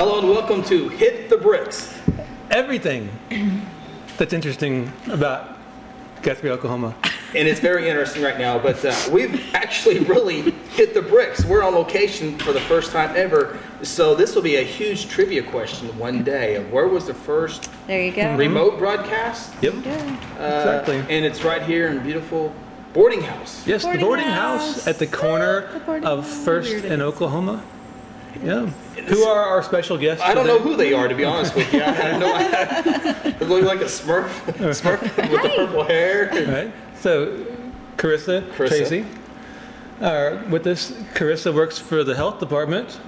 Hello and welcome to Hit the Bricks. Everything that's interesting about Guthrie, Oklahoma. And it's very interesting right now, but uh, we've actually really hit the bricks. We're on location for the first time ever. So this will be a huge trivia question one day of where was the first There you go. remote broadcast? Yep. Good. Uh, Exactly. And it's right here in beautiful boarding house. Yes, Boarding the boarding house. house, at the corner The boarding of house. First and Oklahoma. Yeah. Who are our special guests? I don't know who they are, to be honest with you. I have no idea. They look like a Smurf, Smurf with the purple hair. Right. So, Carissa, Carissa. Tracy, are with this, Carissa works for the health department.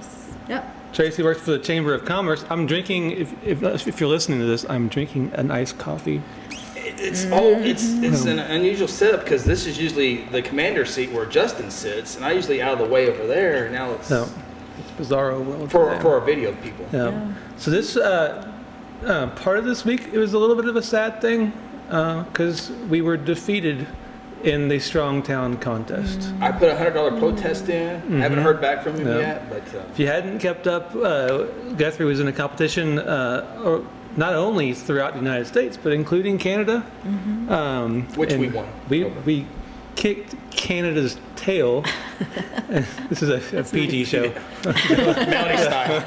Yep. Tracy works for the Chamber of Commerce. I'm drinking. If, if, if you're listening to this, I'm drinking an iced coffee. It's all it's it's an unusual setup because this is usually the commander seat where Justin sits, and I usually out of the way over there. Now it's So, it's bizarro world. for for our video people. Yeah. Yeah. So this uh, uh, part of this week, it was a little bit of a sad thing because we were defeated in the Strong Town contest. I put a hundred dollar protest in. Haven't heard back from him No. yet, but uh, If you hadn't kept up, uh, Guthrie was in a competition, uh, or not only throughout the United States, but including Canada. Um, Which and we won. We we kicked Canada's tail. this is a, a PG show. Mountie style.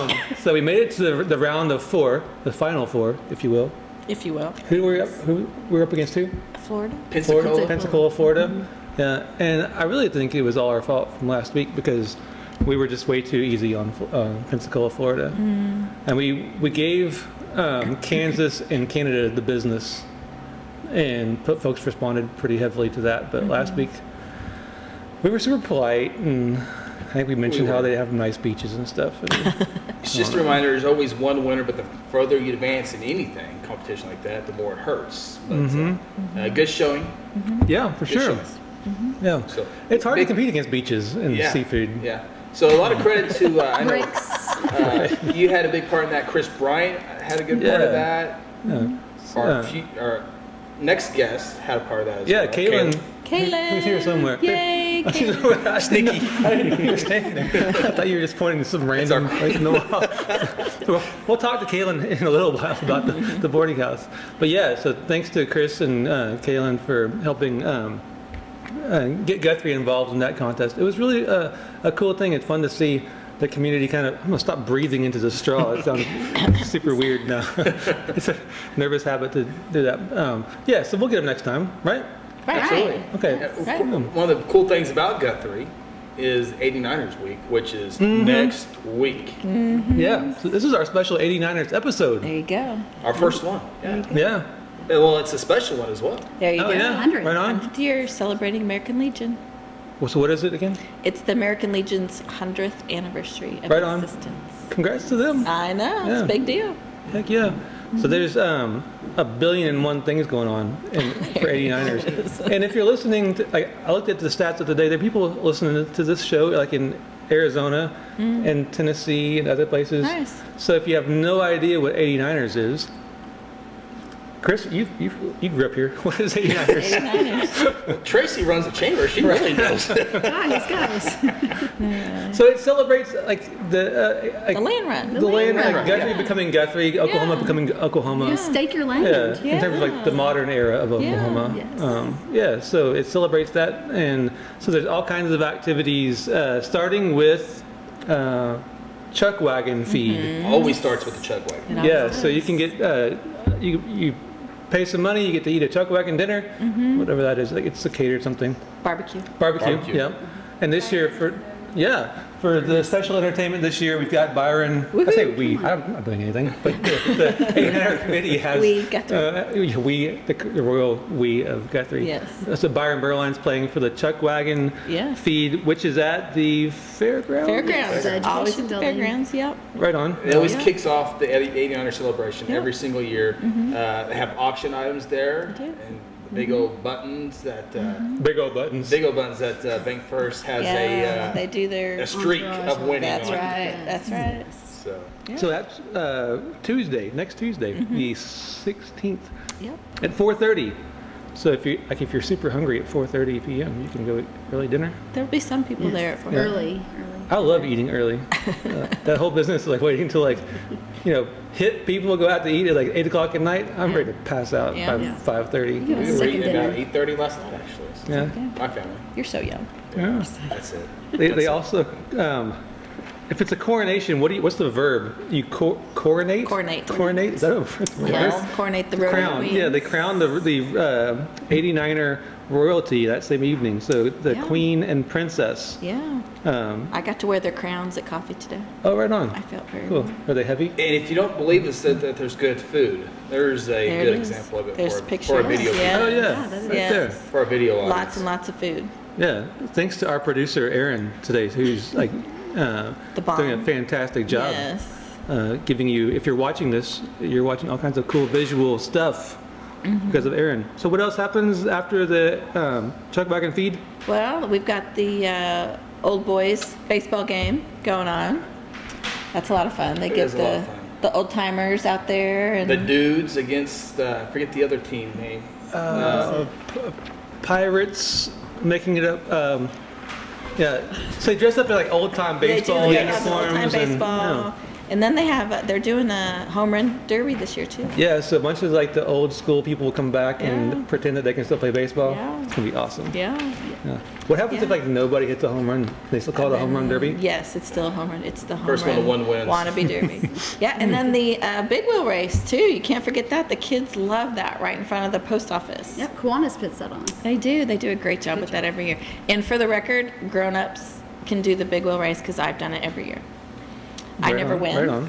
Um, so we made it to the, the round of four, the final four, if you will. If you will. Who were we up, who we were up against? Who? Florida. Pensacola. Florida, Pensacola, Florida. Yeah, and I really think it was all our fault from last week because we were just way too easy on uh, Pensacola, Florida, and we we gave um, Kansas and Canada the business, and put, folks responded pretty heavily to that. But last week we were super polite, and I think we mentioned We how were. they have nice beaches and stuff. And, It's just a reminder. There's always one winner, but the further you advance in anything competition like that, the more it hurts. But uh, uh, good showing. yeah, for Good sure. showing. Yeah, So it's hard big- to compete against beaches and Yeah. seafood. Yeah. So a lot of credit to uh, I know Bricks. uh, you had a big part in that. Chris Bryant had a good part of that. Yeah. Our, Yeah. fu- our next guest had a part of that as Yeah, well. Kaylin. Kaylin. He's here somewhere. Yay, Sneaky. Kaylin. I didn't know you were standing there. I thought you were just pointing to some random place in the wall. Well, we'll talk to Kaylin in a little while about the, the boarding house. But yeah, so thanks to Chris and uh, Kaylin for helping um, uh, get Guthrie involved in that contest. It was really a, a cool thing. It's fun to see the community kind of. I'm gonna stop breathing into the straw. It sounds super weird now. it's a nervous habit to do that. Um, yeah, so we'll get them next time, right? Right. Absolutely. Okay. Yeah, Right. One of the cool things about Guthrie is 89ers week, which is Mm-hmm. next week. Yeah. So this is our special 89ers episode. There you go. Our first one. Yeah. Yeah. Well, it's a special one as well. There you Oh go. yeah. 100. Right on. 100th year celebrating American Legion. Well, so what is it again? It's the American Legion's 100th anniversary of Right on. existence. Congrats to them. I know. Yeah. It's a big deal. Heck yeah. So there's um, a billion and one things going on in, for 89ers. and if you're listening, to, like, I looked at the stats of the day. There are people listening to this show, like in Arizona and Tennessee and other places. Nice. So if you have no idea what 89ers is, Chris, you you you grew up here. What is 89ers? 89ers. Tracy runs the chamber. She really knows. Guys, guys. so it celebrates like the uh, like, the land run. the land, land like run, Guthrie yeah. becoming Guthrie, Oklahoma Yeah. becoming Oklahoma. Stake your land. Yeah, in terms of like the modern era of Oklahoma. Yes. Um, yeah, so it celebrates that, and so there's all kinds of activities, uh, starting with uh, chuck wagon feed. Always starts with the chug wagon. It Yeah, always so you does. can get uh, you you pay some money, you get to eat a chuck wagon dinner, mm-hmm. whatever that is. Like it's a catered something. Barbecue. Barbecue. Barbecue. Yeah. And this year for yeah for the special entertainment this year we've got Byron. I say we. I'm not doing anything, but the, the 800 committee has We, Guthrie. Uh, we the, the royal we of Guthrie. Yes. So Byron Berline's playing for the Chuck Wagon Yes. feed, which is at the fairground. Fairgrounds. Yes, Always education at the building. fairgrounds. Yep. Right on. It always Yeah. kicks off the 89er celebration Yeah. every single year. Uh, they have auction items there They do. and big old buttons that uh, Big old buttons. big old buttons that uh, BancFirst has yeah. a, uh, they do their. a streak of winning. That's on. right. That's right. So So that's uh, Tuesday, next Tuesday, Mm-hmm. the 16th Yep. at 4:30. So if you like, if you're super hungry at 4:30 p.m., you can go eat early dinner. There'll be some people there at four. Early, early. I love eating early. Uh, that whole business, is like waiting until like, you know, hit people go out to eat at like eight o'clock at night. I'm ready to pass out Yeah. by Yeah. 5:30. Yeah. We were Second eating about eight thirty last night, actually. So Yeah. My family. You're so young. Yeah. That's it. They, they also, um, if it's a coronation, what do you, what's the verb? You cor- coronate? Coronate. Coronate? Is that a verb? Yes, coronate the rotary Crown. queens. Yeah, they crown the the uh, 89er royalty that same evening. So the Yeah. queen and princess. Yeah, Um, I got to wear their crowns at coffee today. oh, right on. I felt very Cool. well. Are they heavy? And if you don't believe this, that, that there's good food, there's a There good it is. example of it There's for, pictures. for a video. Yeah. Oh yeah, Yeah, right Yes. there. For a video audience. Lots and lots of food. Yeah. Thanks to our producer Aaron today, who's like uh, The bomb. doing a fantastic job. Yes. uh, giving you, if you're watching this, you're watching all kinds of cool visual stuff Mm-hmm. because of Aaron. So what else happens after the um, Chuck Wagon feed? Well, we've got the uh, old boys baseball game going on. That's a lot of fun. They It get is a lot the of fun. the old timers out there and The dudes against, uh, I forget the other team name. Uh, p- pirates making it up. Um, yeah, so they dress up in like old time baseball they the uniforms old time and baseball. yeah. And then they have uh, they're doing a home run derby this year too. Yeah, so a bunch of like the old school people will come back Yeah. and pretend that they can still play baseball. Yeah. It's gonna be awesome. Yeah. Yeah. What happens if Yeah. like nobody hits a home run? They still call it a home run derby. Yes, it's still a home run. It's the home First one run to one wins. wannabe derby. yeah, and then the uh, big wheel race too. You can't forget that. The kids love that right in front of the post office. Yep, Kiwanis puts that on. They do. They do a great job Good with that every year. And for the record, grown-ups can do the big wheel race because I've done it every year. I Right never on, win, Right on.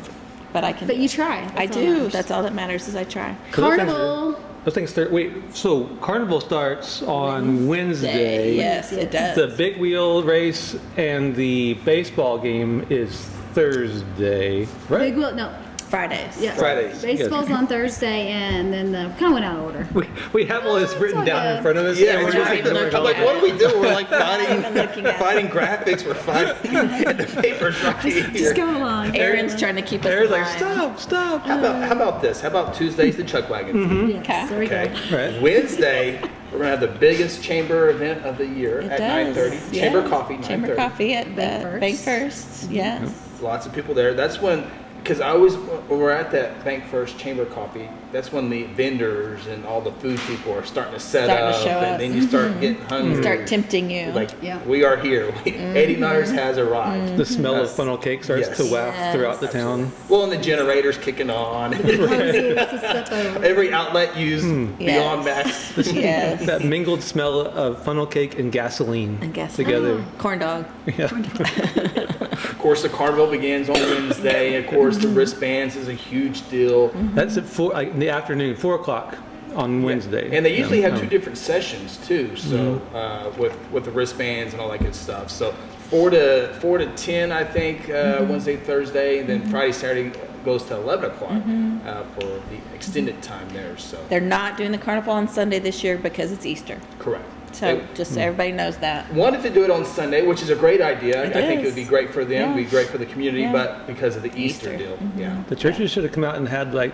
but I can. But do you it. try. I That's all that do. matters. That's all that matters is I try. Those things are- Carnival. Those things start. Wait, so carnival starts on Wednesday. Yes, it does. The big wheel race and the baseball game is Thursday, right? Big wheel, no. Fridays. Yeah. Fridays. Baseball's on Thursday, and then the kind of went out of order. We, we have all this written all down in front of us. Yeah, and we're just right. ignoring I'm all like, of what do we do? We're like fighting, I'm looking at it. fighting graphics. We're fighting, and the paper's right here. Just go along. Aaron's trying to keep us Aaron's like, line. stop, stop. How about how about this? How about Tuesday's the Chuck Wagon? Yes, Okay. there we Okay. Right. Wednesday, we're gonna have the biggest chamber event of the year It at does. 9:30. yeah. Chamber coffee. Chamber 9:30. coffee at Bank uh, First. BancFirst. Yes. Lots of people there. That's when, because I always when we're at that BancFirst Chamber coffee. That's when the vendors and all the food people are starting to set Starting to up, show and up. then you start mm-hmm. getting hungry. Start tempting you. Like Yeah. we are here. Mm-hmm. Eddie Nutters has arrived. The smell of funnel cake starts Yes. to waft Yes. throughout the town. Well, and the generator's kicking on. Hoses and stuff over. Every outlet used hmm. Beyond Yes. Max. yes. That mingled smell of funnel cake and gasoline And guess together. Oh, corn dog. Yeah. Of course, the carnival begins on Wednesday. Of course, the mm-hmm. wristbands is a huge deal. That's at four like, in the afternoon, four o'clock on Wednesday. And they usually Yeah. have two different sessions too. So uh, with with the wristbands and all that good stuff. So four to four to ten, I think uh, Wednesday, Thursday, and then Friday, Saturday goes to eleven o'clock uh, for the extended time there. So They're not doing the carnival on Sunday this year because it's Easter. correct. So They just so everybody knows that. wanted to do it on Sunday, which is a great idea. It I think it would be great for them, Yeah. be great for the community, Yeah. but because of the Easter, Easter. deal, yeah. The churches should have come out and had like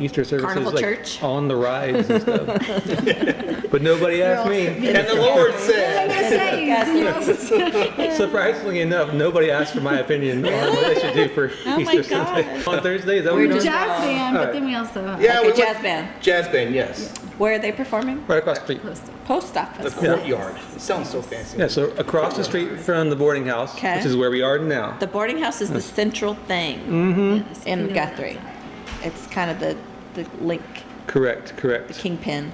Easter services Carnival like church. on the rides and stuff. but nobody asked me. And the Lord said. Surprisingly enough, nobody asked for my opinion on what they should do for Oh my Easter Sunday. On Thursday, is that what We're we're doing? Jazz band, but then we also have Yeah, Okay, we jazz went- band. Jazz band, yes. Where are they performing? Right across the street. post it. Post The office. courtyard. It sounds so fancy. Yeah, so across the street from the boarding house, Okay. which is where we are now. The boarding house is the central thing mm-hmm. Yes, in we know Guthrie. It's kind of the, the link, Correct, correct. The kingpin.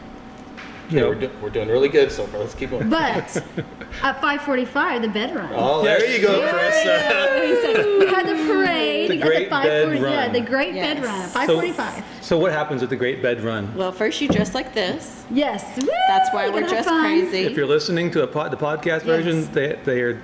Yeah, Yep. we're, do- we're doing really good so far. Let's keep going. But at 5:45, the bed run. Oh, there Yes. you go, Chris. we had the parade. The at Great Bed 5:40 Yeah, Run. the great Yes. bed run at So, 5:45. so what happens at the Great Bed Run? Well, first you dress like this. yes. Woo! That's why We're we're gonna have dressed fun. crazy. If you're listening to a pod, the podcast version, Yes. they they are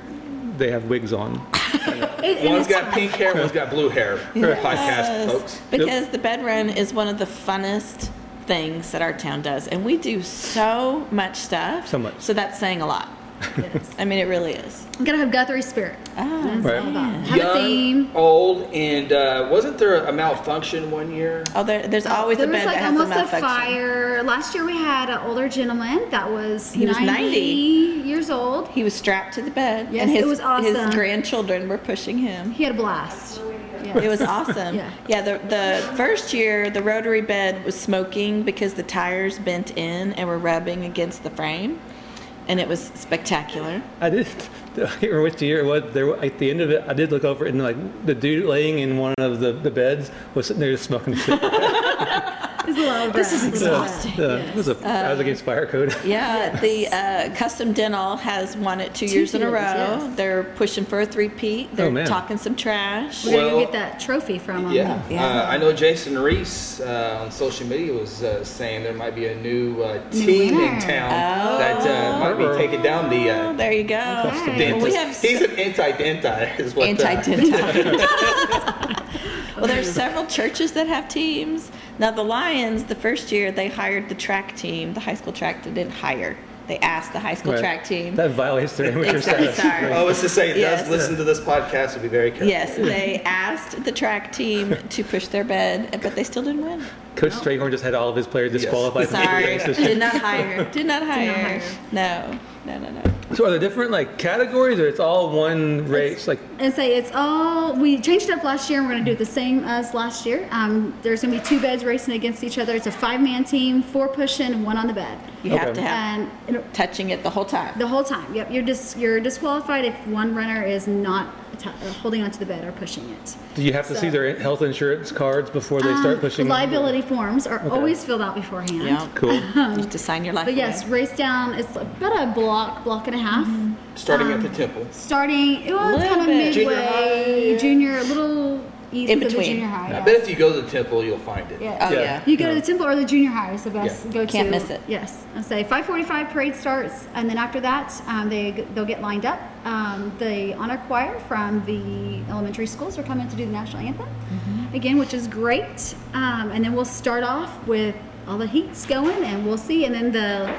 they have wigs on. It- and One's it's- got pink hair, one's got blue hair. Podcast, folks. Because the bed run is one of the funnest things that our town does. And we do so much stuff. So much. So that's saying a lot. It is. I mean, it really is. We gotta have Guthrie spirit. Ah, That's Right. all about. Have a Young, theme. old, and uh, wasn't there a malfunction one year? Oh, there, there's always there a was bed like that has a almost a, malfunction. fire. Last year we had an older gentleman that was, He was 90. years old. He was strapped to the bed, Yes, and his it was awesome. his grandchildren were pushing him. He had a blast. Yeah. It was awesome. Yeah. yeah. The the first year, the rotary bed was smoking because the tires bent in and were rubbing against the frame, and it was spectacular. I did. I can't remember which year it was. There, at the end of it, I did look over and like the dude laying in one of the, the beds was sitting there smoking. A of This is that. exhausting. Uh, it was a, I was against fire code. Yeah, the uh, Custom Dental has won it two, Two years in a row. yes. They're pushing for a three-peat. They're Oh, man. talking some trash. We're gonna Well- get that trophy from him. Yeah, Yeah. Uh, I know Jason Reese uh, on social media was uh, saying there might be a new uh, team in winner. town Oh. that uh, might be taking down the Oh, uh, there you go. Right. Well, we dentist. have He's an anti-denti, is what. uh, anti-dental. well, there's several churches that have teams. Now, the Lions, the first year they hired the track team. The high school track didn't hire. They asked the high school Right. track team. That violates their amateur Exactly, status. sorry. I was to say, Yes. does listen to this podcast, so be very careful. Yes, they asked the track team to push their bed, but they still didn't win. Coach Strayhorn just had all of his players disqualified from Sorry, the race. did not hire. Did not hire. hire. No, no, no, no. So are there different like categories, or it's all one race? Like and say it's all we changed it up last year and we're going to do the same as last year um, there's going to be two beds racing against each other it's a five-man team four pushing one on the bed You have Okay. to have and it'll- touching it the whole time. the whole time yep you're dis- you're disqualified if one runner is not atta- Uh, holding onto the bed or pushing it do you have to see their health insurance cards before they start Um, pushing? liability forms are always filled out beforehand Yeah. Cool. Um, you have to sign your life but yes away. race down it's about a block block and a half mm-hmm. Starting at the um, temple. starting well it's Little kind of bit. Junior midway high. junior a little east In of the between. junior high I yeah. bet if you go to the temple, you'll find it. Yeah. Oh, Yeah. yeah. You go to the temple or the junior high is the best Yeah. go to. Can't miss it. Yes, I say 5:45 parade starts, and then after that, um, they they'll get lined up. Um, the honor choir from the elementary schools are coming to do the national anthem Mm-hmm. again, which is great. Um, and then we'll start off with all the heats going, and we'll see, and then the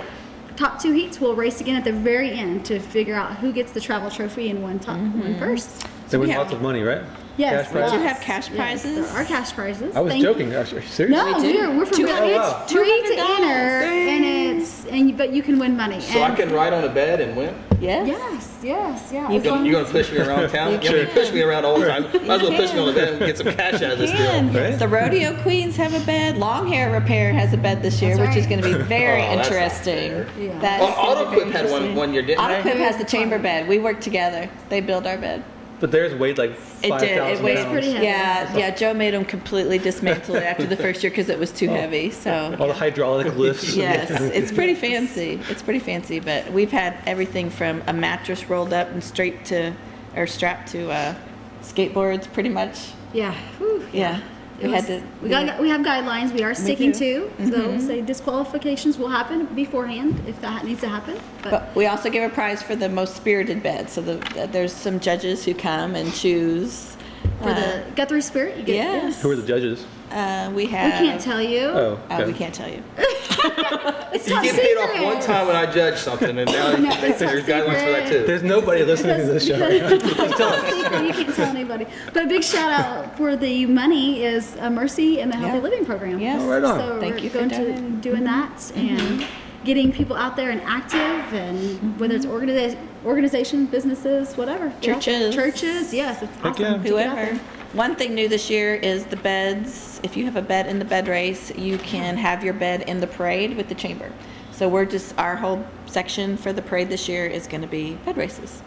top two heats will race again at the very end to figure out who gets the travel trophy and one top Mm-hmm. one first. They win Yeah. lots of money, right? Yes, Cash prizes? Do you have cash Yes, prizes? there are cash prizes. I was Thank you. joking. Are you serious? No, We do. we're, we're from Two- it's Oh, wow. free to $200. enter, and it's and you, but you can win money. So I and can ride on a bed and win. Yes. Yes, yes, yeah. You as You're long gonna, as- gonna push me around town. You You're gonna can. push me around all the time. Might as well push me on the bed and get some cash out of this deal. Can. Right? The rodeo queens have a bed. Long hair repair has a bed this year, That's which is right. going to be very Oh, that's not interesting. fair. Yeah. That Well, gonna be Auto very Quip had one interesting. one year, didn't Auto they? Quip has the chamber bed. We work together. They build our bed. But theirs weighed like It five did. It weighs pounds. pretty heavy. Yeah, yeah. Joe made them completely dismantle it after the first year because it was too heavy. So All the hydraulic lifts. yes, it's pretty fancy. It's pretty fancy. But we've had everything from a mattress rolled up and straight to, or strapped to uh, skateboards, pretty much. yeah, whew, Yeah. It We was- had to. we got we have guidelines we are sticking do. to. So say disqualifications will happen beforehand if that needs to happen. But, But we also give a prize for the most spirited bed. So the, there's some judges who come and choose. for uh, the Guthrie Spirit, you get yes. Who are the judges? Uh, we have. We can't tell you. Oh, Oh, okay. we can't tell you. It's You get paid off one time when I judge something, and now No, they it's there's top guidelines for that too. There's nobody listening to this show. It's top secret. You can't tell anybody. But a big shout out for the money is uh, Mercy and the Healthy Yeah. Living Program. Yes. Oh, right on. So Thank we're you for going to donating. doing mm-hmm. that and mm-hmm. getting people out there and active and mm-hmm. whether it's organiza- organizations, businesses, whatever. Get out. Churches. Churches, yes, it's Heck awesome. yeah. to get out Whoever. there. One thing new this year is the beds. If you have a bed in the bed race, you can have your bed in the parade with the chamber. So we're just, our whole section for the parade this year is going to be bed races.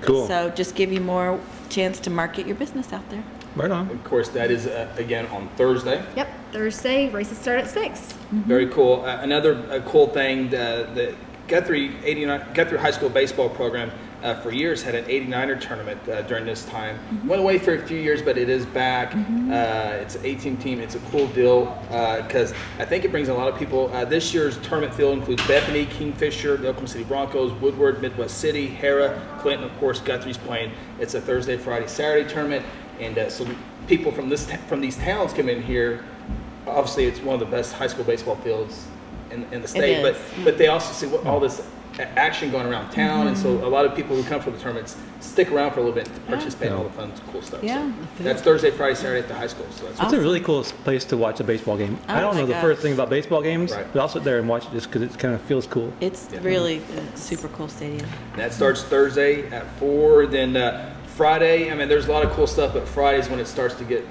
Cool. So just give you more chance to market your business out there. Right on. Of course, that is uh, again on Thursday. Yep, Thursday, races start at 6. Very cool. Uh, another uh, cool thing, the, the Guthrie 89 Guthrie High School baseball program uh, for years had an 89er tournament uh, during this time. Went away for a few years, but it is back. Uh, it's an 18 team. It's a cool deal because I think it brings a lot of people. Uh, this year's tournament field includes Bethany, Kingfisher, the Oklahoma City Broncos, Woodward, Midwest City, Harrah, Clinton. Of course, Guthrie's playing. It's a Thursday, Friday, Saturday tournament, and uh, so people from this ta- from these towns come in here obviously it's one of the best high school baseball fields in, in the state, but but they also see what all this action going around town, and so a lot of people who come for the tournaments stick around for a little bit to participate in all the fun, cool stuff. So Yeah. that's Thursday, Friday, Saturday at the high school. So that's It's a really cool place to watch a baseball game. I Oh don't my know the gosh. first thing about baseball games, Right. but I'll sit there and watch it just because it kind of feels cool. It's Yeah. really a super cool stadium. That starts Thursday at four. Then uh, Friday, I mean, there's a lot of cool stuff, but Friday is when it starts to get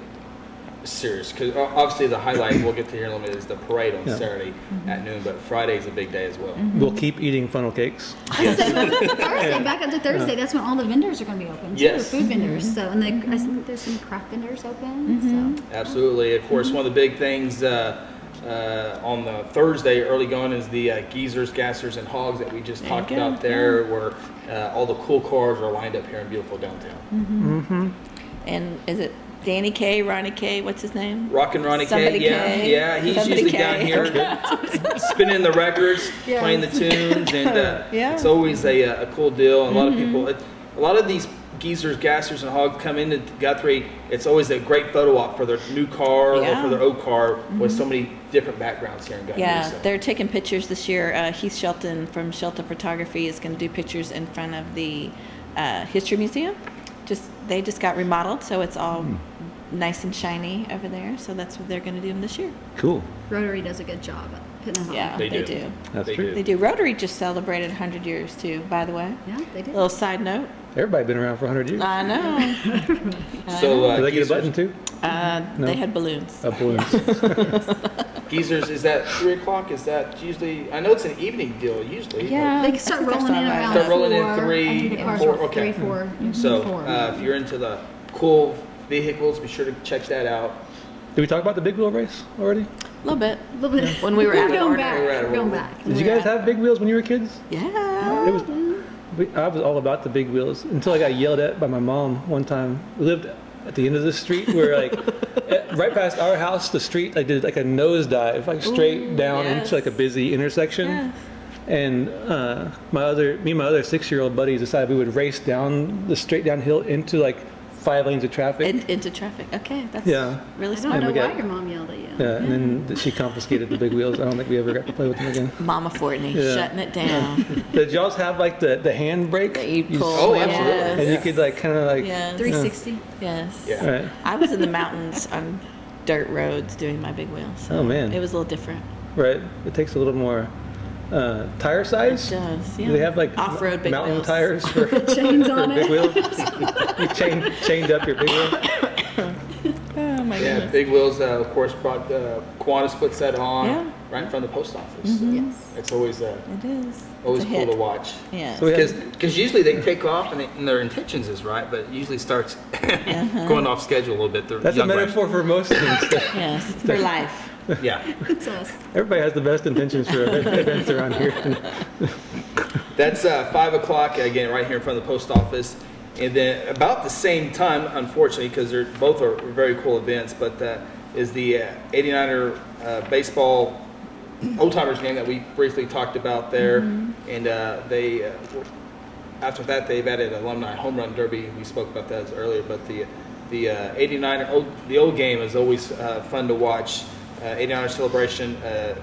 serious. Because uh, obviously the highlight we'll get to here in a little bit is the parade on Yeah. Saturday mm-hmm. at noon, but Friday is a big day as well. Mm-hmm. We'll keep eating funnel cakes. I said Thursday, back up to Thursday. That's when all the vendors are going to be open too, Yes. food mm-hmm. vendors. So, and the, I think there's some craft vendors open. So, Absolutely. Of course, one of the big things uh, uh, on the Thursday early going is the uh, geezers, gassers, and hogs that we just There talked about there, where uh, all the cool cars are lined up here in beautiful downtown. And is it Danny K, Ronnie K, what's his name? Rockin' Ronnie Somebody K, yeah, K. yeah, he's Somebody usually K. down here spinning the records, Yes. playing the tunes, and uh, Yeah. it's always a, uh, a cool deal. And a lot of people, it, a lot of these geezers, gassers, and hogs come into Guthrie. It's always a great photo op for their new car Yeah. or for their old car with so many different backgrounds here in Guthrie. Yeah, so. they're taking pictures this year. Uh, Heath Shelton from Shelton Photography is going to do pictures in front of the uh, History Museum. Just they just got remodeled, so it's all Hmm. nice and shiny over there. So that's what they're going to do them this year. Cool. Rotary does a good job at putting them on. Yeah, They they, do. do. That's They true. do. They do. Rotary just celebrated 100 years too. By the way, Yeah, they did. little side note. Everybody been around for 100 years. I know. So uh, Do they get a geezers, button too? Uh, No. They had balloons. A balloon. geezers, is that three o'clock? Is that usually? I know it's an evening deal usually. Yeah. They can start I think rolling in that's all right. around Start rolling in four. three I think the cars four, roll okay. Three, four. mhm, So four. uh, if you're into the cool vehicles, be sure to check that out. Did we talk about the big wheel race already? A little bit. a little bit. When we were out of going order. back. We were out of We're going order. back. Did you guys have big wheels when you were kids? Yeah. It was. we- I was all about the big wheels until I got yelled at by my mom one time. We lived at the end of the street where like eh, right past our house, the street like did like a nosedive, like straight Ooh, down yes. into like a busy intersection. Yes. And uh, my other, me and my other six-year-old buddies decided we would race down the straight downhill into like five lanes of traffic. In, into traffic. Okay, that's Yeah. really I smart. don't know we why got- your mom yelled at you. Yeah, and then she confiscated the big wheels. I don't think we ever got to play with them again. Mama Fortney Yeah. shutting it down. Did y'all have like the, the hand brake? That you You pull. Oh, slam absolutely. Yes. And you could like kind of like. Yes. 360. Yes. Yeah. Right. I was in the mountains on dirt roads doing my big wheel. So Oh, man. It was a little different. Right. It takes a little more uh, tire size. It does. Yeah. Do they have like off-road big mountain wheels. tires for, for Chains on big it. wheels? you chain, chained up your big wheel. Yeah. Big Wheels, uh, of course, brought the Kiwanis puts that on Yeah. right in front of the post office. So Yes. It's always uh, It is. always a cool hit. to watch. Yeah. So Because usually they take off and, they, and their intentions is right, but it usually starts going off schedule a little bit. The That's a young guys- metaphor for most things. yes. For life. Yeah, It's us. Everybody has the best intentions for events around here. that's uh, five o'clock again, right here in front of the post office, and then about the same time, unfortunately, because they're both are very cool events, but uh, is the uh, 89er uh, baseball old timers game that we briefly talked about there, and uh, they. Uh, after that, they've added alumni home run derby. We spoke about that earlier, but the the uh, 89 old, the old game is always uh, fun to watch. Uh, 89er celebration. Uh,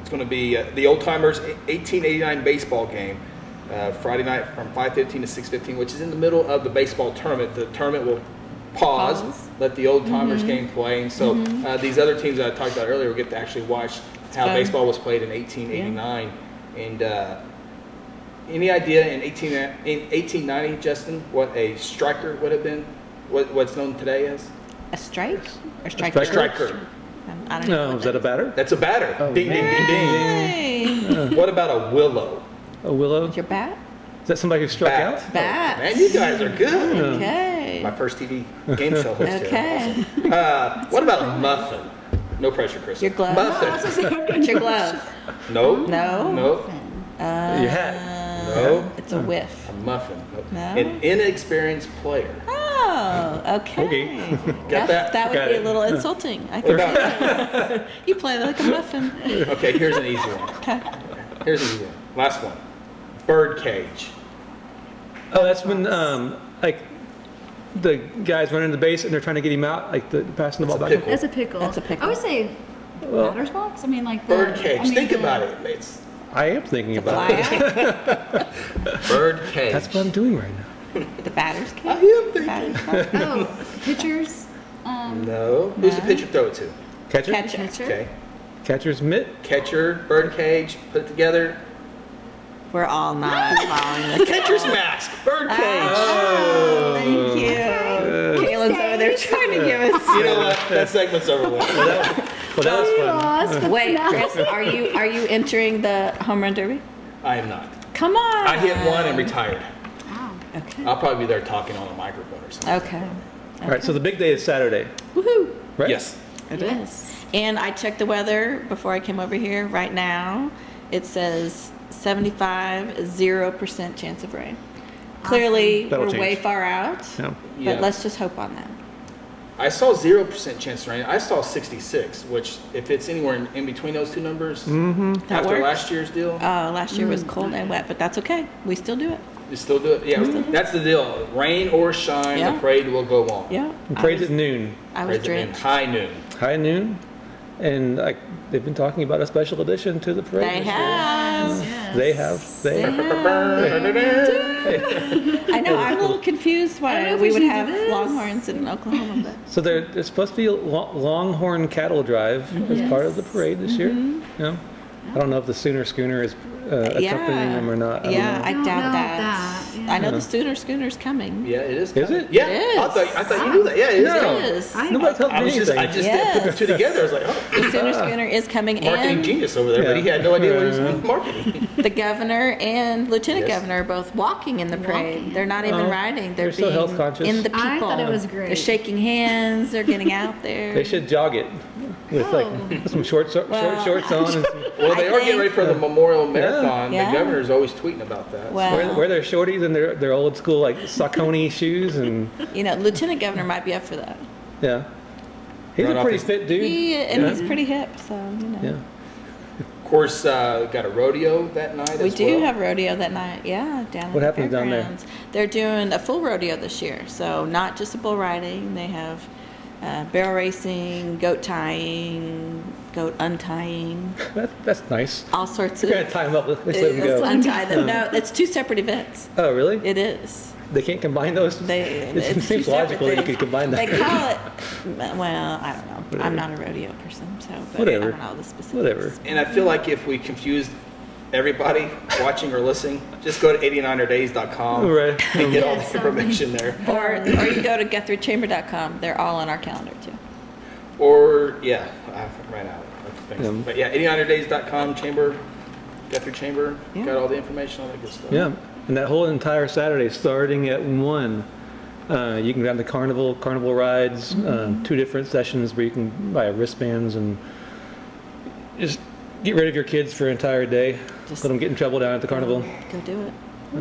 it's going to be uh, the old timers 1889 baseball game. Uh, Friday night from 5:15 to 6:15, which is in the middle of the baseball tournament. The tournament will pause, Pause. let the old timers game play, and so uh, these other teams that I talked about earlier will get to actually watch how fun. baseball was played in 1889. And uh, any idea in 18 in 1890, Justin, what a striker would have been? What, what's known today as A strike? Or striker? striker? striker? Um, I don't know. No, is that a batter? That's a batter. Oh, ding, ding, ding, ding. Hey. What about a willow? A willow? Your bat? Is that somebody who struck Bat. out? Bat. Man, you guys are good. Okay. My first TV game show host here. Okay. Awesome. Uh, what about a muffin? No pressure, Chris. Your glove? Muffin. What's your glove? No. No? No. Uh, Your hat. No. It's a whiff. A muffin. Nope. No? An inexperienced player. Oh, okay. Okay. Got that? That would Got be it. a little insulting. I What can about- see that. You play like a muffin. Okay, here's an easy one. Okay. Here's an easy one. Last one. Bird cage. Oh, that's when um, like the guys running the base and they're trying to get him out, like the passing the ball That's a back. pickle. That's a pickle. That's a pickle. I would say Well- batter's box. I mean, like the, Bird cage. I mean, Think the- about it. It's I am thinking To about fly it. out, Bird cage. That's what I'm doing right now. the batter's cage. I am thinking. Batter's cage. Oh, pitchers, um, No. Who's the No. pitcher throw it to? Catcher? Catcher. pitcher. Okay. Catcher's mitt? Catcher, bird cage, put it together. We're all not following this. Catcher's mask, bird cage. Oh, ah, thank you. Kaylin's over there trying to give us. You know what? That segment's over with. Well, that was fun. lost the Wait, finale. Chris, are you are you entering the home run derby? I am not. Come on. I hit one and retired. Wow. Okay. I'll probably be there talking on a microphone or something. Okay. All right, so the big day is Saturday, Woohoo! right? Yes. It Yes. is. And I checked the weather before I came over here. Right now, it says 75, 0% chance of rain. Clearly, That'll we're way change. far out, Yeah. but Yeah. let's just hope on that. I saw zero percent chance of rain. I saw 66, which if it's anywhere in, in between those two numbers, That after works. last year's deal, Uh, last year Mm. was cold and wet, but that's okay. We still do it. you still do it. Yeah, that's the deal. Rain or shine, Yeah. the parade will go on. Yeah. And I Parade's was, at noon, I was Parade at noon, drenched. high noon. high noon, and like they've been talking about a special edition to the parade. They this year. have. Yes. They have. They They have. I know. I'm a little confused I don't know why if we we would should do have this. longhorns in Oklahoma, but So there, there's supposed to be a lo- Longhorn cattle drive as part of the parade this year. Yeah. I don't know if the Sooner Schooner is uh, accompanying them or not. I don't yeah, know. I don't doubt know that. That, yeah. I know Yeah. the Sooner Schooner's coming. Yeah, it is. Is it? Yeah. It I is. thought I thought you knew that. Yeah, it is. No. coming. It is. I- Nobody told I me was just I just didn't put the two together. I was like, oh, The Sooner ah. Schooner is coming, marketing and genius over there, but he had no idea what he was Yeah. marketing. the governor and lieutenant Yes. governor are both walking in the parade. Walking. They're not even Oh, riding. They're, they're so being health conscious. in the people. I thought it was great. They're shaking hands. They're getting out there. They should jog it with Oh. like some short, short, Well, shorts on and some, Well, I they are getting think- ready for the Memorial Marathon. Yeah. The governor's always tweeting about that. Well, wear, wear their shorties and their, their old school like Saucony shoes and you know, lieutenant governor might be up for that. yeah. He's Run a off pretty his- fit dude. He and yeah. he's pretty hip, so you know. yeah. Of course, uh, got a rodeo that night. We as do well. have rodeo that night, yeah, down What at the happens down there? fairgrounds. They're doing a full rodeo this year, so not just a bull riding. They have uh, barrel racing, goat tying, goat untying, That, that's nice. all sorts You're of. gonna tie them up. Let's let them Let's go. untie them. No, it's two separate events. Oh, really? It is. They can't combine those? They. It it's two seems separate logical that you things. could combine They that. call it. Well, I don't know. Whatever. I'm not a rodeo person, so but Whatever. I don't know the specifics. Whatever. And I feel like if we confused everybody watching or listening, just go to 89erdays.com Right. and get all Yes, the information there. Or, or you go to GuthrieChamber.com. They're all on our calendar too. Or, yeah, I ran out of things. Yeah. But yeah, 89erdays.com, chamber, Guthrie Chamber, Yeah. got all the information, all that good stuff. Yeah, and that whole entire Saturday, starting at one, uh, you can go down to carnival, carnival rides, Mm-hmm. uh, two different sessions where you can buy wristbands and just get rid of your kids for an entire day. Just- Let them get in trouble down at the carnival. Go do it.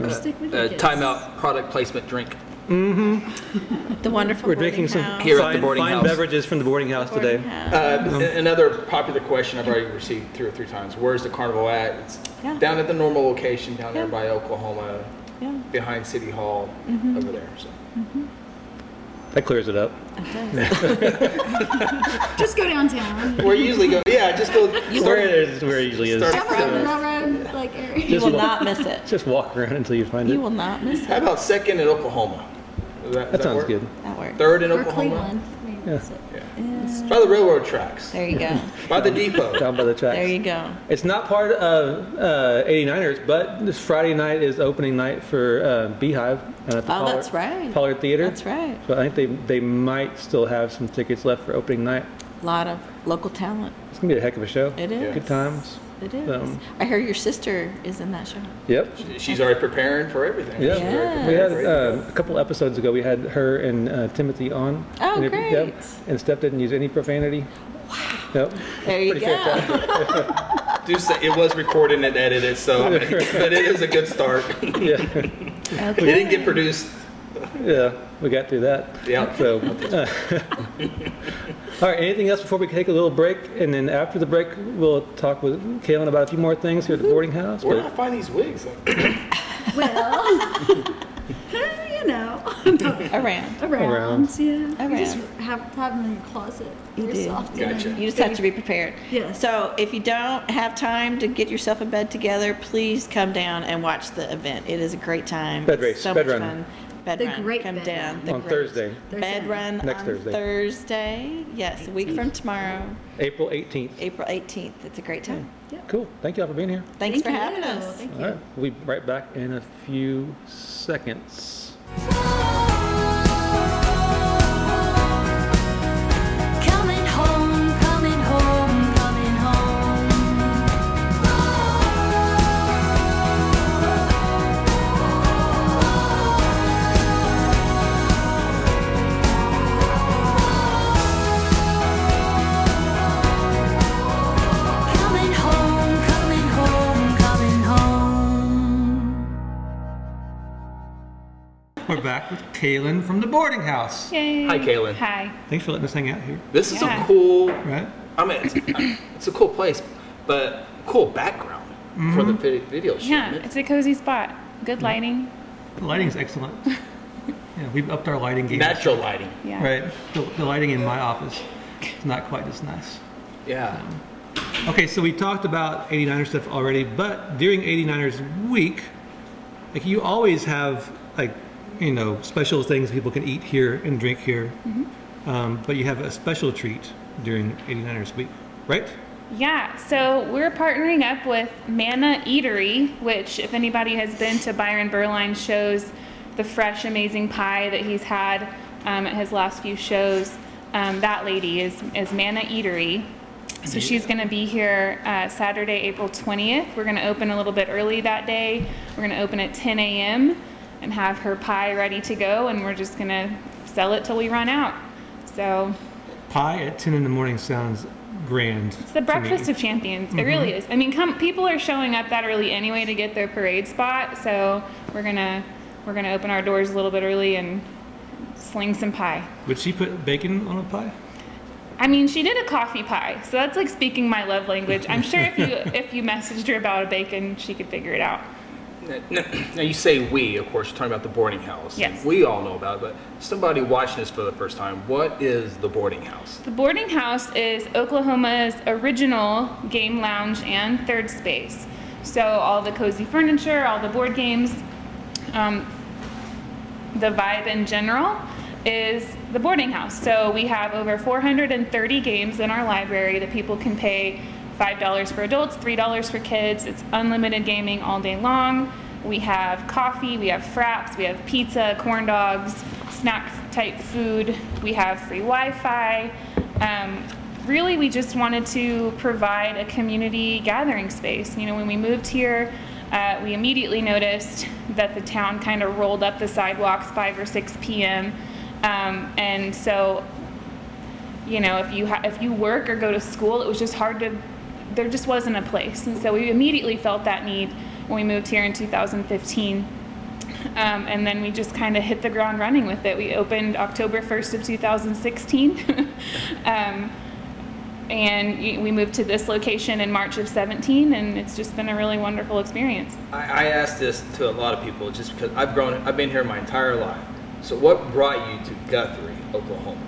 Or stick with your Uh, kids. timeout, product placement, drink. The wonderful We're boarding drinking some house. Here at the fine, boarding fine house. beverages from the boarding house Boarding today. house. Uh, a- Another popular question I've already received two or three times. Where's the carnival at? It's Yeah. down at the normal location down there Yeah. by Oklahoma, yeah, behind City Hall Mm-hmm. over there. So. That clears it up. it does. Just go downtown. Where you usually go, yeah, just go. Where it is, where it usually is. Start- Down by the railroad, like area. You will walk- not miss it. Just walk around until you find it. You it. will not miss it. How about second in Oklahoma? Does that, does That sounds work? good. That works. Third in Or Oklahoma? Cleveland. Maybe that's it. Yeah. By the railroad tracks. There you go. By the depot. Down by the tracks. There you go. It's not part of uh, 89ers, but this Friday night is opening night for uh, Beehive uh, at the Oh, Pollard, that's right. Pollard Theater. That's right. So I think they, they might still have some tickets left for opening night. A lot of local talent. It's gonna be a heck of a show. It is. Good times. It is. Um, I hear your sister is in that show. Yep. She's already preparing for everything. Yeah. She's We had uh, a couple episodes ago. We had her and uh, Timothy on. Oh, And it- great. Yep. And Steph didn't use any profanity. Wow. Yep. There you go. Do say it was recorded and edited, so I mean, but it is a good start. Yeah. Okay. it didn't get produced. Yeah. We got through that. Yeah. So, uh, all right. Anything else before we take a little break? And then after the break, we'll talk with Kaylin about a few more things here at the mm-hmm. boarding house. Where do did I find these wigs? Well, eh, you know, Around. around, Around. yeah. You just Around. have, have them in your closet. You do. so. Gotcha. You just have to be prepared. Yes. So if you don't have time to get yourself a bed together, please come down and watch the event. It is a great time. Bed It's race, So bed much run. fun. Bed The run. great Come bed down. run. The On great Thursday. Bed Thursday. run Next on Thursday. Thursday. Yes, a week from tomorrow, April 18th. April 18th. It's a great time. Cool. Thank you all for being here. Thanks Thank for having you. us. Thank All you. right. We'll be right back in a few seconds. Back with Kaylin from the boarding house. Yay. Hi, Kaylin. Hi. Thanks for letting us hang out here. This is Yeah. a cool. Right? I mean, it's, it's a cool place, but cool background for the mm-hmm. vid- video shoot. Yeah, it's a cozy spot. Good lighting. The lighting's excellent. yeah, we've upped our lighting game. Natural lighting. Yeah. Right. The, the lighting in my office is not quite as nice. Yeah. Um, okay, so we talked about 89er stuff already, but during 89ers week, like you always have like, you know, special things people can eat here and drink here. Um, but you have a special treat during 89ers week, right? Yeah, so we're partnering up with Manna Eatery, which, if anybody has been to Byron Berline shows, the fresh, amazing pie that he's had um, at his last few shows, um, that lady is, is Manna Eatery. So she's going to be here uh, Saturday, April 20th. We're going to open a little bit early that day. We're going to open at 10 a.m. and have her pie ready to go, and we're just to sell it till we run out. So Pie at 10 in the morning sounds grand. It's the breakfast of champions. It really mm-hmm. is. I mean, come people are showing up that early anyway to get their parade spot, so we're gonna we're gonna open our doors a little bit early and sling some pie. Would she put bacon on a pie? I mean, she did a coffee pie, so that's like speaking my love language. I'm sure if you if you messaged her about a bacon, she could figure it out. Now, now you say we, of course, you're talking about the boarding house. Yes. We all know about it, but somebody watching this for the first time, what is the boarding house? The boarding house is Oklahoma's original game lounge and third space. So all the cozy furniture, all the board games, um, the vibe in general is the boarding house. So we have over 430 games in our library that people can pay $5 for adults, $3 for kids. It's unlimited gaming all day long. We have coffee, we have fraps, we have pizza, corn dogs, snack type food. We have free Wi Fi. Um, really, we just wanted to provide a community gathering space. You know, when we moved here, uh, we immediately noticed that the town kind of rolled up the sidewalks 5 or 6 p.m. Um, and so you know, if you ha- if you work or go to school, it was just hard to. There just wasn't a place, and so we immediately felt that need when we moved here in 2015. Um, and then we just kind of hit the ground running with it. We opened October 1st of 2016. um, and we moved to this location in March of 17, and it's just been a really wonderful experience. I, I ask this to a lot of people just because I've grown, I've been here my entire life. So what brought you to Guthrie, Oklahoma?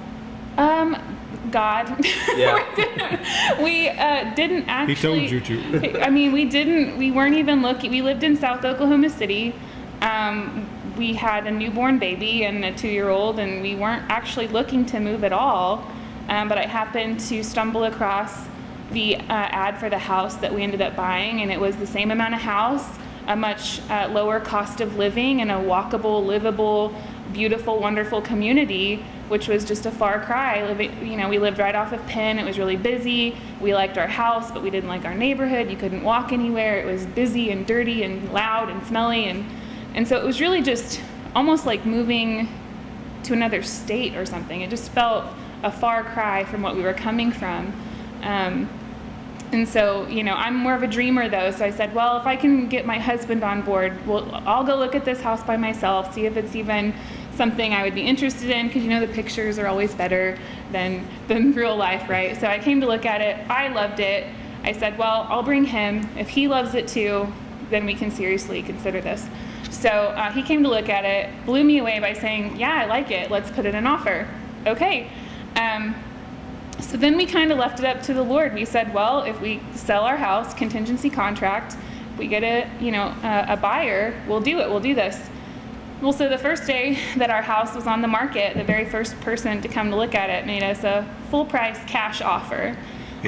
Um, God. Yeah. we uh, didn't actually. told you to. I mean, we didn't. We weren't even looking. We lived in South Oklahoma City. Um, we had a newborn baby and a two-year-old, and we weren't actually looking to move at all. Um, but I happened to stumble across the uh, ad for the house that we ended up buying, and it was the same amount of house, a much uh, lower cost of living, and a walkable, livable, beautiful, wonderful community, which was just a far cry. Living, you know, we lived right off of Penn. It was really busy. We liked our house, but we didn't like our neighborhood. You couldn't walk anywhere. It was busy and dirty and loud and smelly, and and so it was really just almost like moving to another state or something. It just felt a far cry from what we were coming from. Um, and so, you know, I'm more of a dreamer though. So I said, well, if I can get my husband on board, well, I'll go look at this house by myself, see if it's even something I would be interested in, because you know the pictures are always better than than real life, right? So I came to look at it. I loved it. I said, well, I'll bring him. If he loves it too, then we can seriously consider this. So uh, he came to look at it, blew me away by saying, "Yeah, I like it. Let's put it in offer." Okay. Um, so then we kind of left it up to the Lord. We said, well, if we sell our house, contingency contract, we get a, you know, a, a buyer, we'll do it. We'll do this. Well, so the first day that our house was on the market, the very first person to come to look at it made us a full price cash offer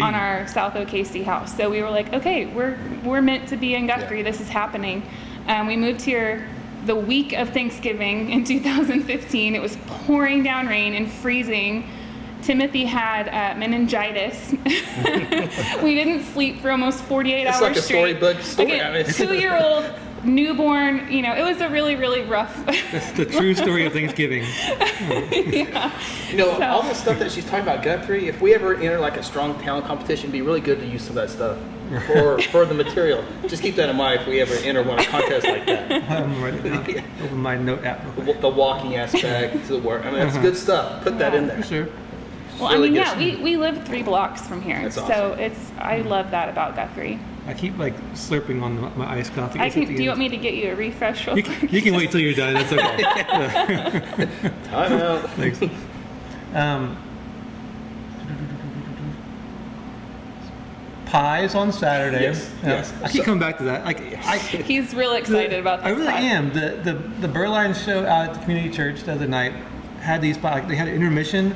on our South OKC house. So we were like, okay, we're we're meant to be in Guthrie. Yeah. This is happening. Um, we moved here the week of Thanksgiving in 2015. It was pouring down rain and freezing. Timothy had uh, meningitis. we didn't sleep for almost 48 It's hours like a straight. storybook story. Like a two-year-old newborn. You know, it was a really, really rough. That's the true story of Thanksgiving. yeah. You know, So- all the stuff that she's talking about Guthrie, if we ever enter like a strong talent competition, it'd be really good to use some of that stuff for, for the material. Just keep that in mind if we ever enter one of contest like that. I'm writing it. Open my note app. real The, the walking aspect to the work. I mean, that's uh-huh. good stuff. Put that in there. Sure. well, really I mean, yeah, we, we live three blocks from here, That's so it's I love that about Guthrie. I keep like slurping on my, my iced coffee. I It's at can. the Do you end. want me to get you a refresh real You quick? can, you can wait till you're done. That's okay. Time out. Thanks. Um, pies on Saturday. Yes, Yeah. yes. I keep coming back to that. Like I, He's real excited the- about this. I really pie. am. The the the Berline show out at the community church the other night had these pie. Like they had an intermission,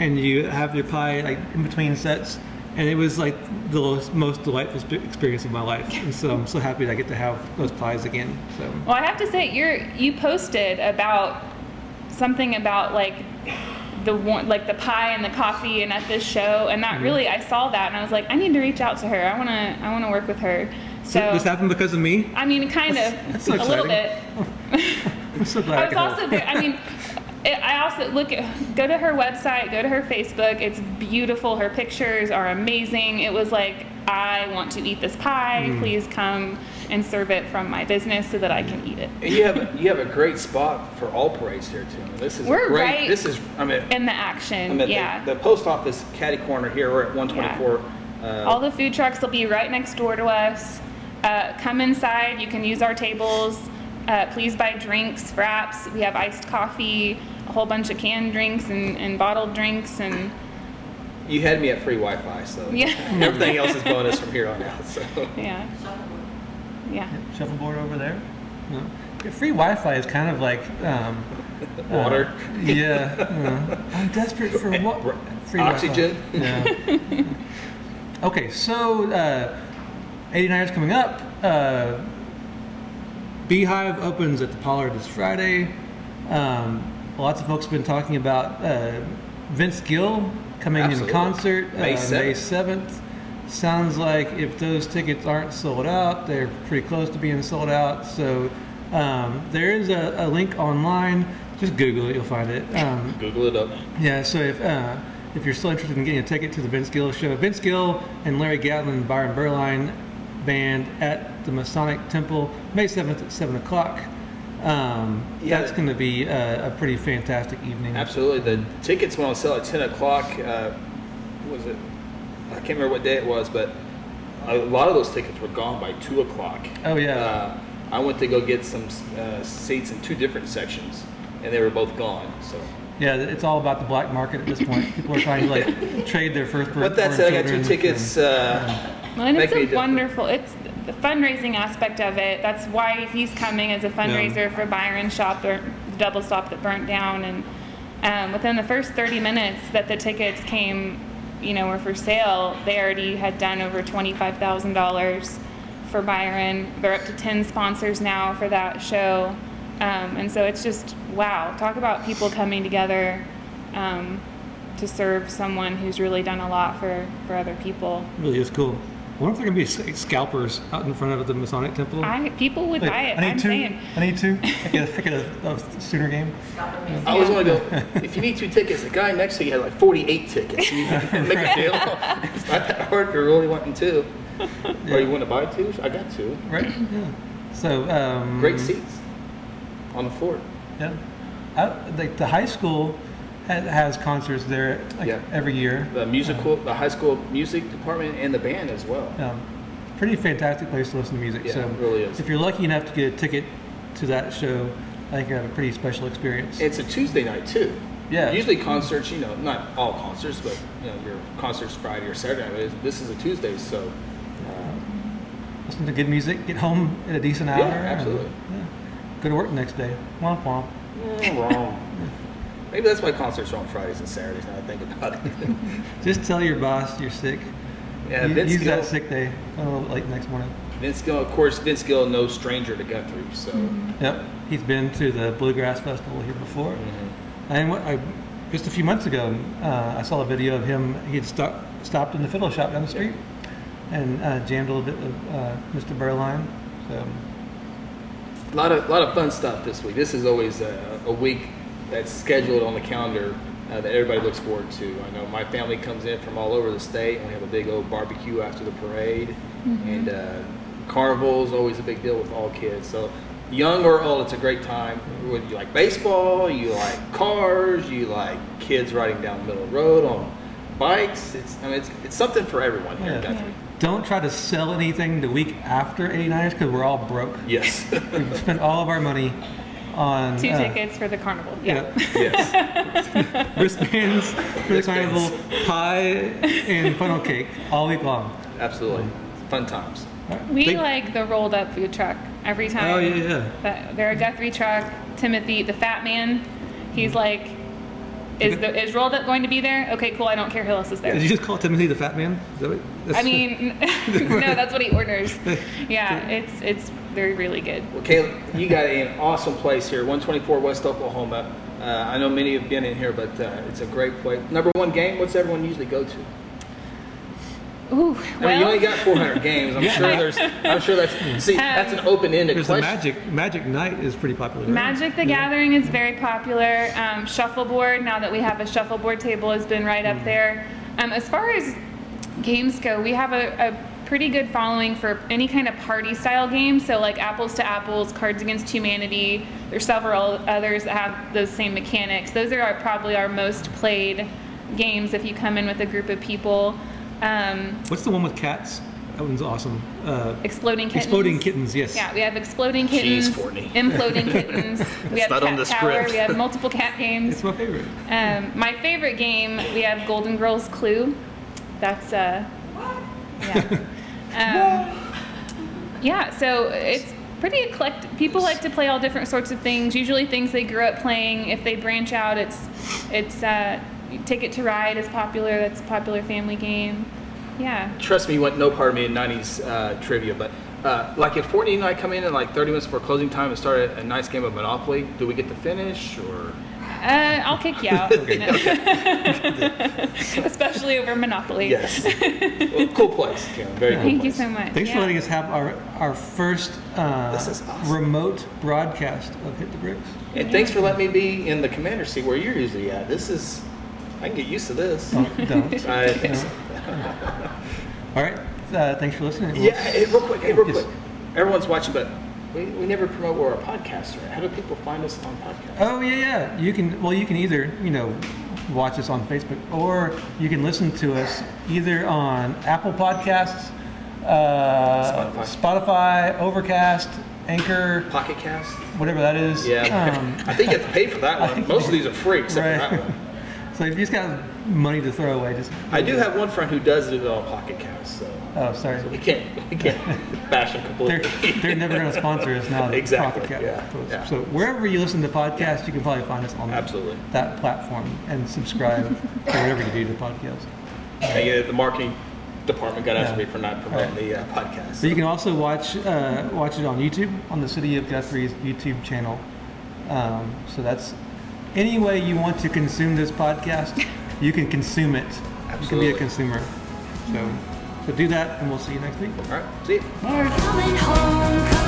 and you have your pie like in between sets, and it was like the most- delightful experience of my life. And so I'm so happy that I get to have those pies again. So Well, I have to say, you're you posted about something about like the one, like the pie and the coffee, and at this show, and Mm-hmm. that really, I saw that, and I was like, I need to reach out to her. I wanna, I wanna work with her. so So, this happened because of me. I mean, kind of, that's so a little bit. I'm so glad. I I was help. also very, I mean, it, I also look at, go to her website, go to her Facebook. It's beautiful. Her pictures are amazing. It was like, I want to eat this pie. Mm. Please come and serve it from my business so that I can eat it. And you have a, you have a great spot for all parades here too. I mean, this is We're great. right This is. I mean, In the I action, mean yeah. the, the post office caddy corner here. We're at 124. Uh, All the food trucks will be right next door to us. Uh, come inside. You can use our tables. Uh, please buy drinks, fraps. We have iced coffee, a whole bunch of canned drinks and, and bottled drinks, and you had me at free Wi-Fi, so Yeah. everything else is bonus from here on out. So yeah, yeah. Shuffleboard over there. No. Free Wi-Fi is kind of like um, water, uh, yeah. uh, I'm desperate for what? r- Free Wi-Fi. oxygen. Yeah. okay, so uh, 89 is coming up. Uh, Beehive opens at the Pollard this Friday. Um, lots of folks have been talking about uh, Vince Gill coming in Absolutely. concert May uh, May 7th. Sounds like if those tickets aren't sold out, they're pretty close to being sold out. So um, there is a, a link online. Just Google it, you'll find it. Um, Google it up. yeah, so if uh, if you're still interested in getting a ticket to the Vince Gill show, Vince Gill and Larry Gatlin, Byron Berline band at the Masonic Temple, May 7th at 7 o'clock. Um, Yeah. That's going to be a, a pretty fantastic evening. Absolutely. The tickets went on sale at 10 o'clock. Uh, was it? I can't remember what day it was, but a lot of those tickets were gone by 2 o'clock. Oh, yeah. Uh, I went to go get some uh, seats in two different sections, and they were both gone. So, Yeah, it's all about the black market at this point. People are trying to like trade their first But that said, I got two tickets. Uh, Well, and it's a different. wonderful. It's the fundraising aspect of it. That's why he's coming as a fundraiser for Byron Shop, or the double stop that burnt down. And um, within the first 30 minutes that the tickets came, you know, were for sale, they already had done over $25,000 for Byron. They're up to 10 sponsors now for that show. Um, and so it's just wow. Talk about people coming together um, to serve someone who's really done a lot for, for other people. really is cool. I wonder if there are going to be scalpers out in front of the Masonic Temple. I people would Wait, buy it. I need I'm two. saying. I need two. I get, I get a, a sooner game. I always want to go. If you need two tickets, the guy next to you had like 48 tickets. You make a deal. It's not that hard if you're really wanting two. Or you want to buy two? I got two. Right? Yeah. So um, Great seats on the floor. Yeah, I, like the high school ha- has concerts there like Yeah. every year. The musical, the high school music department, and the band as well. Um, pretty fantastic place to listen to music. Yeah, so it really is. If you're lucky enough to get a ticket to that show, I think you have a pretty special experience. It's a Tuesday night too. Yeah. Usually concerts, you know, not all concerts, but you know, your concerts Friday or Saturday. But it's- This is a Tuesday, so uh, Listen to good music, get home at a decent hour. Yeah, and, absolutely. yeah, go to work the next day. Womp womp. wrong. Maybe that's why concerts are on Fridays and Saturdays. Now I think about it. Just tell your boss you're sick. yeah, U- Vince Use Gill, that sick day a little late next morning. Vince Gill, of course, Vince Gill, no stranger to Guthrie. So Yep, he's been to the Bluegrass Festival here before. Mm-hmm. And what I, just a few months ago, uh, I saw a video of him. He had stopped stopped in the fiddle shop down the street and uh, jammed a little bit of uh, Mr. Berline. So a lot of lot of fun stuff this week. This is always a, a week that's scheduled on the calendar uh, that everybody looks forward to. I know my family comes in from all over the state, and we have a big old barbecue after the parade, and uh, carnival is always a big deal with all kids. So young or old, it's a great time. Whether you like baseball, you like cars, you like kids riding down the middle of the road on bikes. It's I mean it's, it's something for everyone here in Yeah. Guthrie. don't try to sell anything the week after 89ers because we're all broke. Yes. We've spent all of our money on Two uh, tickets for the carnival. Yeah. yes. wristbands for the carnival, pie, and funnel cake all week long. Absolutely. Fun times. We Thank- like the rolled up food truck every time. Oh, yeah, yeah. That, they're a Guthrie truck. Timothy, the fat man, he's like, is the is rolled up going to be there? Okay, cool. I don't care who else is there. Did you just call Timothy the fat man? Is that what- I mean, no, that's what he orders. Yeah, it's it's they're really good. Well, Caleb, you got an awesome place here, 124 West Oklahoma. Uh, I know many have been in here, but uh, it's a great place. Number one game, what's everyone usually go to? Ooh, I well, mean, you only got 400 games. I'm sure there's. I'm sure that's. See, that's an open-ended There's the. Magic Magic Night is pretty popular. right? Magic the Gathering is very popular. Um, shuffleboard, now that we have a shuffleboard table, has been right up there. Um, as far as games go, we have a, a pretty good following for any kind of party style game. So, like Apples to Apples, Cards Against Humanity. There's several others that have those same mechanics. Those are our, probably our most played games if you come in with a group of people. Um, What's the one with cats? That one's awesome. Uh, exploding kittens. Exploding Kittens, yes. Yeah, we have exploding kittens. Jeez, kittens, Courtney. imploding kittens. We have not cat on the tower. script. We have multiple cat games. It's my favorite. Um, my favorite game, we have Golden Girls Clue. That's uh, yeah. Um, yeah, so it's pretty eclectic. People like to play all different sorts of things. Usually things they grew up playing. If they branch out, it's it's uh, Ticket to Ride is popular. That's a popular family game. Yeah. Trust me, you want no part of me in 90s uh, trivia, but uh, like if Fortney and I come in at like 30 minutes before closing time and start a, a nice game of Monopoly, do we get to finish or? Uh, I'll kick you out. Especially over Monopoly. Yes. well, cool place, Karen. Very cool Thank you so much. Thanks for Yeah. letting us have our our first uh, This is awesome. remote broadcast of Hit the Bricks. And thanks for letting me be in the commander seat where you're usually at. This is, I can get used to this. Oh, don't. I think so. All right. Uh, thanks for listening. We'll- Yeah, hey, real quick, hey, real Yes. quick. Everyone's watching, but we, we never promote where our podcasts are. How do people find us on podcasts? Oh yeah, yeah. You can well, you can either you know watch us on Facebook or you can listen to us either on Apple Podcasts, uh, Spotify. Spotify, Overcast, Anchor, Pocket Cast? whatever that is. Yeah. Um, I think you have to pay for that one. Most of these are free except right. for that one. so if you just got money to throw away, just I do have one friend who does it all Pocket Cast, so Oh, sorry. we can't we can't bash them They're, completely. they're never going to sponsor us now. Exactly, Pocket yeah, yeah. So wherever you listen to podcasts, you can probably find us on Absolutely. that platform and subscribe or whatever you do to podcasts. And, yeah, the marketing department got after Yeah. me for not promoting the uh, podcast. But you can also watch uh, watch it on YouTube on the City of Guthrie's YouTube channel. Um, so that's any way you want to consume this podcast, you can consume it. You can be a consumer. So so do that, and we'll see you next week. All right, see you. Coming home,